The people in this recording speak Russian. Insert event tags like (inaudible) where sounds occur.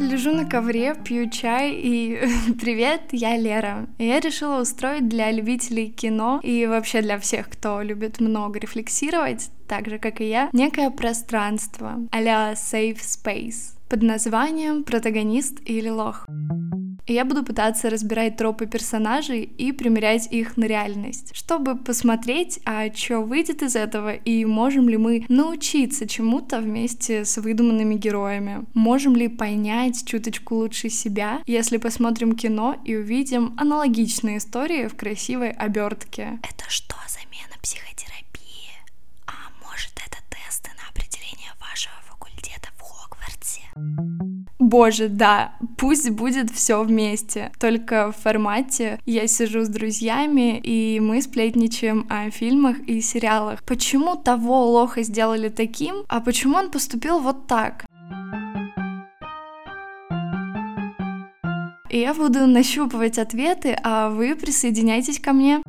Лежу на ковре, пью чай и (laughs) привет, я Лера. Я решила устроить для любителей кино и вообще для всех, кто любит много рефлексировать, так же как и я, некое пространство а-ля safe space под названием «Протагонист или лох». И я буду пытаться разбирать тропы персонажей и примерять их на реальность, чтобы посмотреть, а что выйдет из этого, и можем ли мы научиться чему-то вместе с выдуманными героями. Можем ли понять чуточку лучше себя, если посмотрим кино и увидим аналогичные истории в красивой обертке. Это что, замена психотерапии? А может это тесты на определение вашего факультета в Хогвартсе? Боже, да, пусть будет все вместе. Только в формате я сижу с друзьями, и мы сплетничаем о фильмах и сериалах. Почему того лоха сделали таким, а почему он поступил вот так? И я буду нащупывать ответы, а вы присоединяйтесь ко мне.